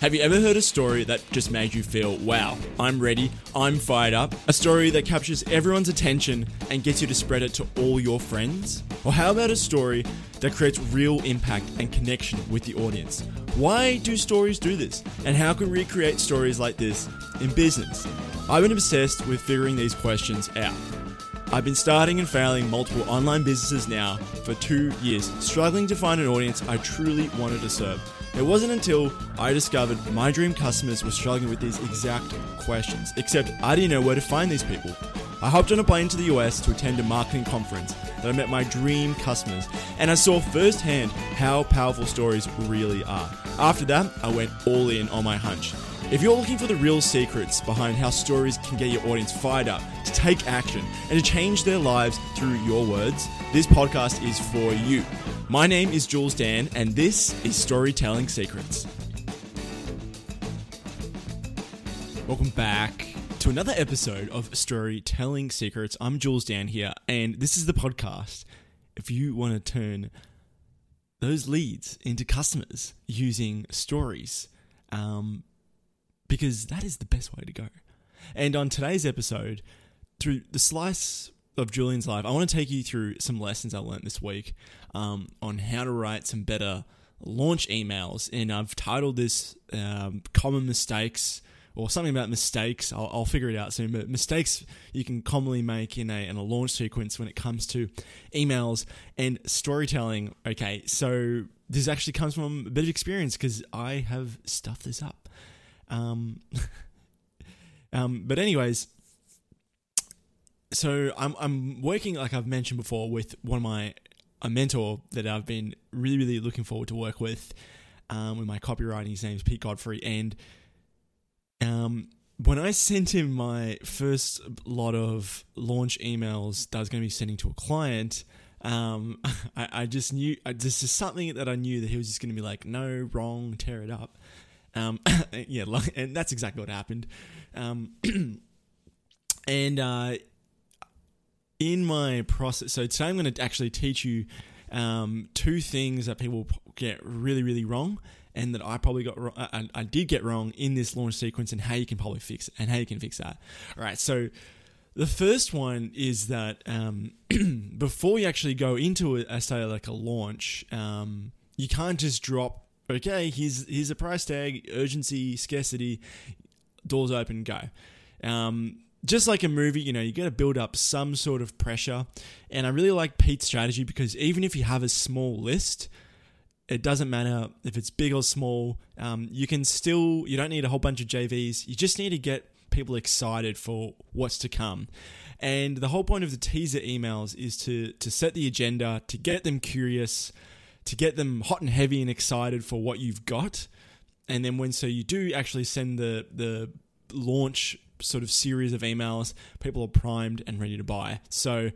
Have you ever heard a story that just made you feel, wow, I'm ready, I'm fired up? A story that captures everyone's attention and gets you to spread it to all your friends? Or how about a story that creates real impact and connection with the audience? Why do stories do this? And how can we create stories like this in business? I've been obsessed with figuring these questions out. I've been starting and failing multiple online businesses now for two years, struggling to find an audience I truly wanted to serve. It wasn't until I discovered my dream customers were struggling with these exact questions, except I didn't know where to find these people. I hopped on a plane to the US to attend a marketing conference that I met my dream customers, and I saw firsthand how powerful stories really are. After that, I went all in on my hunch. If you're looking for the real secrets behind how stories can get your audience fired up to take action and to change their lives through your words, this podcast is for you. My name is Jules Dan, and this is Storytelling Secrets. Welcome back to another episode of Storytelling Secrets. I'm Jules Dan here, and this is the podcast. If you want to turn those leads into customers using stories, um, because that is the best way to go. And on today's episode, through the slice of Julian's life, I want to take you through some lessons I learned this week um, on how to write some better launch emails. And I've titled this um, Common Mistakes or something about mistakes. I'll, I'll, figure it out soon. But mistakes you can commonly make in a, in a launch sequence when it comes to emails and storytelling. Okay, so this actually comes from a bit of experience because I have stuffed this up. Um, um, but anyways, so I'm I'm working like I've mentioned before with one of my a mentor that I've been really really looking forward to work with. Um, with my copywriting, his name is Pete Godfrey, and um, when I sent him my first lot of launch emails that I was going to be sending to a client, um, I, I, just knew this is something that I knew that he was just going to be like, no, wrong, tear it up. Um, yeah, and that's exactly what happened. Um, and uh, in my process, so today I'm going to actually teach you um, two things that people get really, really wrong, and that I probably got, I, I did get wrong in this launch sequence, and how you can probably fix it, and how you can fix that. All right, so the first one is that um, before you actually go into a, a say like a launch, um, you can't just drop. Okay, here's here's a price tag, urgency, scarcity, doors open, go. Um, just like a movie, you know, you got to build up some sort of pressure. And I really like Pete's strategy because even if you have a small list, it doesn't matter if it's big or small. Um, you can still, you don't need a whole bunch of JVs. You just need to get people excited for what's to come. And the whole point of the teaser emails is to to set the agenda, to get them curious, to get them hot and heavy and excited for what you've got. And then when so you do actually send the the launch sort of series of emails, people are primed and ready to buy. So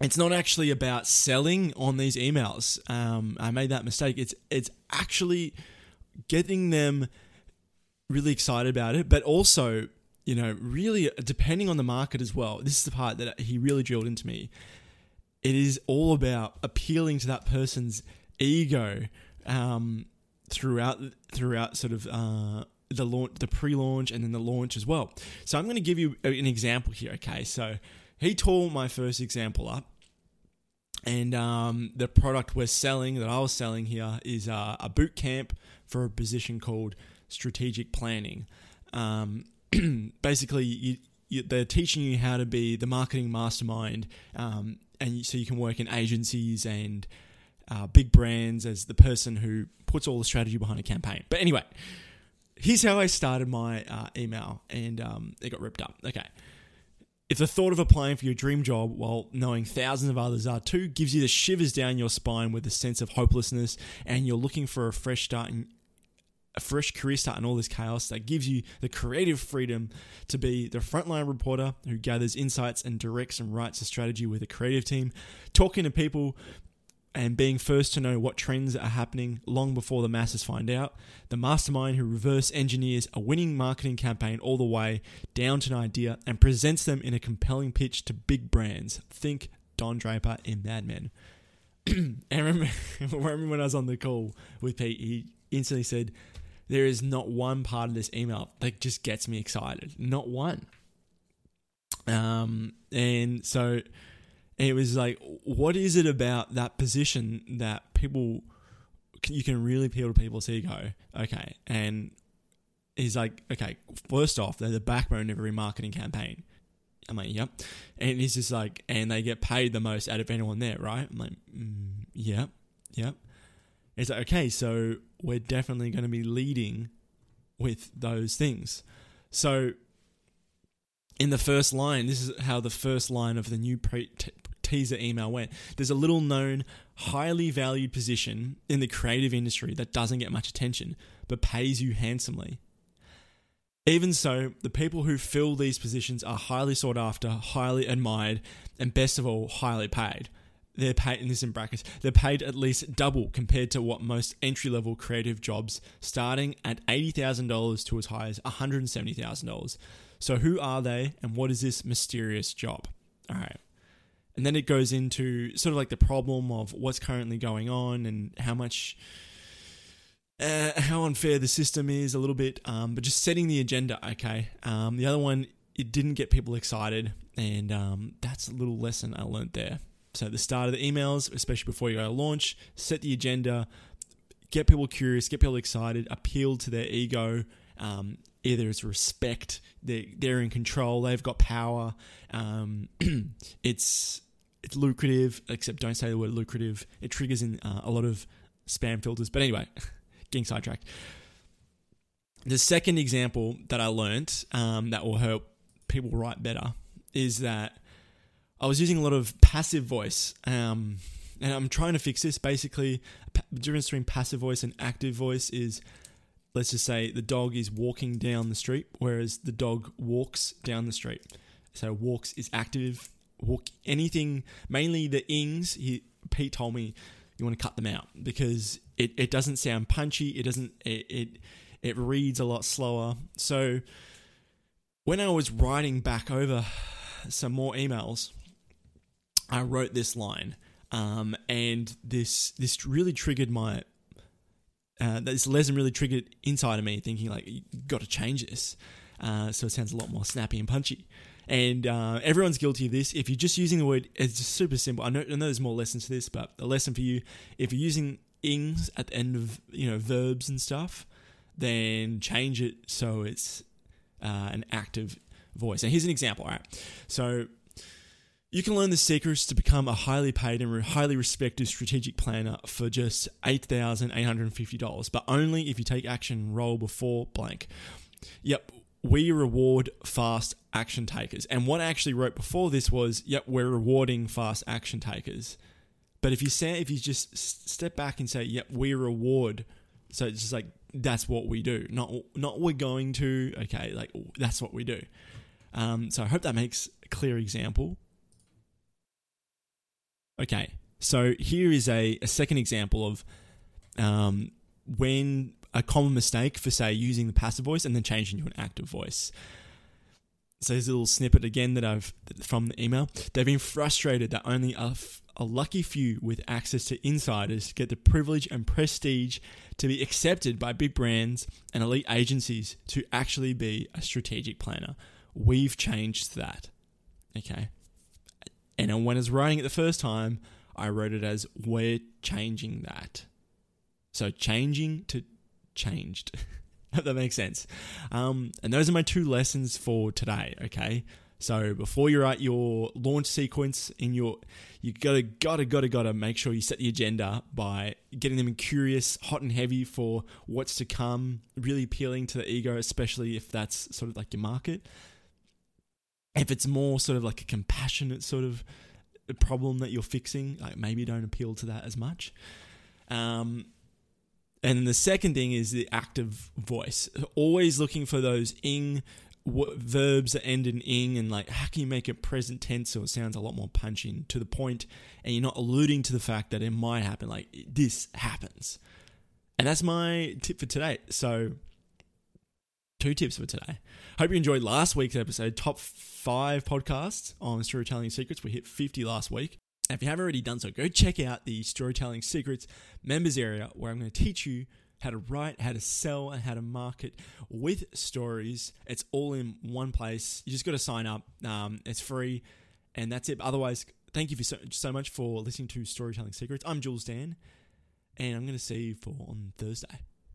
it's not actually about selling on these emails. Um, I made that mistake. It's it's actually getting them really excited about it, but also you know really depending on the market as well. This is the part that he really drilled into me. It is all about appealing to that person's ego um, throughout throughout sort of uh, the launch, the pre-launch, and then the launch as well. So I'm going to give you an example here. Okay, so he tore my first example up, and um, the product we're selling that I was selling here is uh, a boot camp for a position called strategic planning. Um, basically, you, you, they're teaching you how to be the marketing mastermind, um, and so you can work in agencies and uh, big brands as the person who puts all the strategy behind a campaign. But anyway, here's how I started my uh, email, and um, it got ripped up. Okay. If the thought of applying for your dream job while knowing thousands of others are too gives you the shivers down your spine with a sense of hopelessness, and you're looking for a fresh start and a fresh career start in all this chaos that gives you the creative freedom to be the frontline reporter who gathers insights and directs and writes a strategy with a creative team, talking to people and being first to know what trends are happening long before the masses find out. The mastermind who reverse engineers a winning marketing campaign all the way down to an idea and presents them in a compelling pitch to big brands. Think Don Draper in Mad Men. and remember, remember when I was on the call with Pete, he instantly said, there is not one part of this email that just gets me excited. Not one. Um, and so it was like, what is it about that position that people you can really appeal to people's ego? Okay, and he's like, okay, first off, they're the backbone of every marketing campaign. I'm like, yep. And he's just like, and they get paid the most out of anyone there, right? I'm like, mm, yep, yep. It's like, okay, so we're definitely going to be leading with those things. So, in the first line, this is how the first line of the new pre- t- teaser email went. There's a little known, highly valued position in the creative industry that doesn't get much attention, but pays you handsomely. Even so, the people who fill these positions are highly sought after, highly admired, and best of all, highly paid they're paid in this in brackets they're paid at least double compared to what most entry level creative jobs starting at $80,000 to as high as $170,000 so who are they and what is this mysterious job all right and then it goes into sort of like the problem of what's currently going on and how much uh, how unfair the system is a little bit um, but just setting the agenda okay um, the other one it didn't get people excited and um, that's a little lesson i learned there so at the start of the emails, especially before you go to launch, set the agenda, get people curious, get people excited, appeal to their ego. Either it's respect, they're, they're in control, they've got power. Um, it's it's lucrative, except don't say the word lucrative. It triggers in uh, a lot of spam filters. But anyway, getting sidetracked. The second example that I learned um, that will help people write better is that I was using a lot of passive voice. Um, and I'm trying to fix this. Basically, the difference between passive voice and active voice is let's just say the dog is walking down the street, whereas the dog walks down the street. So walks is active. Walk anything, mainly the ings. He, Pete told me you want to cut them out because it, it doesn't sound punchy. It doesn't. It, it it reads a lot slower. So when I was writing back over some more emails, I wrote this line, um, and this this really triggered my. Uh, this lesson really triggered inside of me, thinking like, you got to change this, uh, so it sounds a lot more snappy and punchy. And uh, everyone's guilty of this. If you're just using the word, it's just super simple. I know, I know there's more lessons to this, but a lesson for you: if you're using ings at the end of you know verbs and stuff, then change it so it's uh, an active voice. And here's an example. All right, so you can learn the secrets to become a highly paid and highly respected strategic planner for just $8,850, but only if you take action roll before blank. Yep, we reward fast action takers. And what I actually wrote before this was, yep, we're rewarding fast action takers. But if you say, if you just step back and say, yep, we reward, so it's just like that's what we do, not not we're going to. Okay, like that's what we do. Um, so I hope that makes a clear example. Okay, so here is a, a second example of um, when a common mistake for, say, using the passive voice and then changing to an active voice. So here's a little snippet again that I've from the email. They've been frustrated that only a, f- a lucky few with access to insiders get the privilege and prestige to be accepted by big brands and elite agencies to actually be a strategic planner. We've changed that. Okay. And when I was writing it the first time, I wrote it as we're changing that. So changing to changed. that makes sense. Um, and those are my two lessons for today. Okay. So before you write your launch sequence in your, you gotta gotta gotta gotta make sure you set the agenda by getting them curious, hot and heavy for what's to come, really appealing to the ego, especially if that's sort of like your market if it's more sort of like a compassionate sort of problem that you're fixing, like maybe don't appeal to that as much. Um, and the second thing is the active voice. Always looking for those ing w- verbs that end in ing, and like how can you make it present tense so it sounds a lot more punchy to the point, and you're not alluding to the fact that it might happen. Like this happens, and that's my tip for today. So two tips for today. Hope you enjoyed last week's episode, top five podcasts on storytelling secrets. We hit 50 last week. if you haven't already done so, go check out the Storytelling Secrets members area where I'm going to teach you how to write, how to sell, and how to market with stories. It's all in one place. You just got to sign up. Um, it's free, and that's it. Otherwise, thank you for so, so much for listening to Storytelling Secrets. I'm Jules Dan, and I'm going to see you for on Thursday.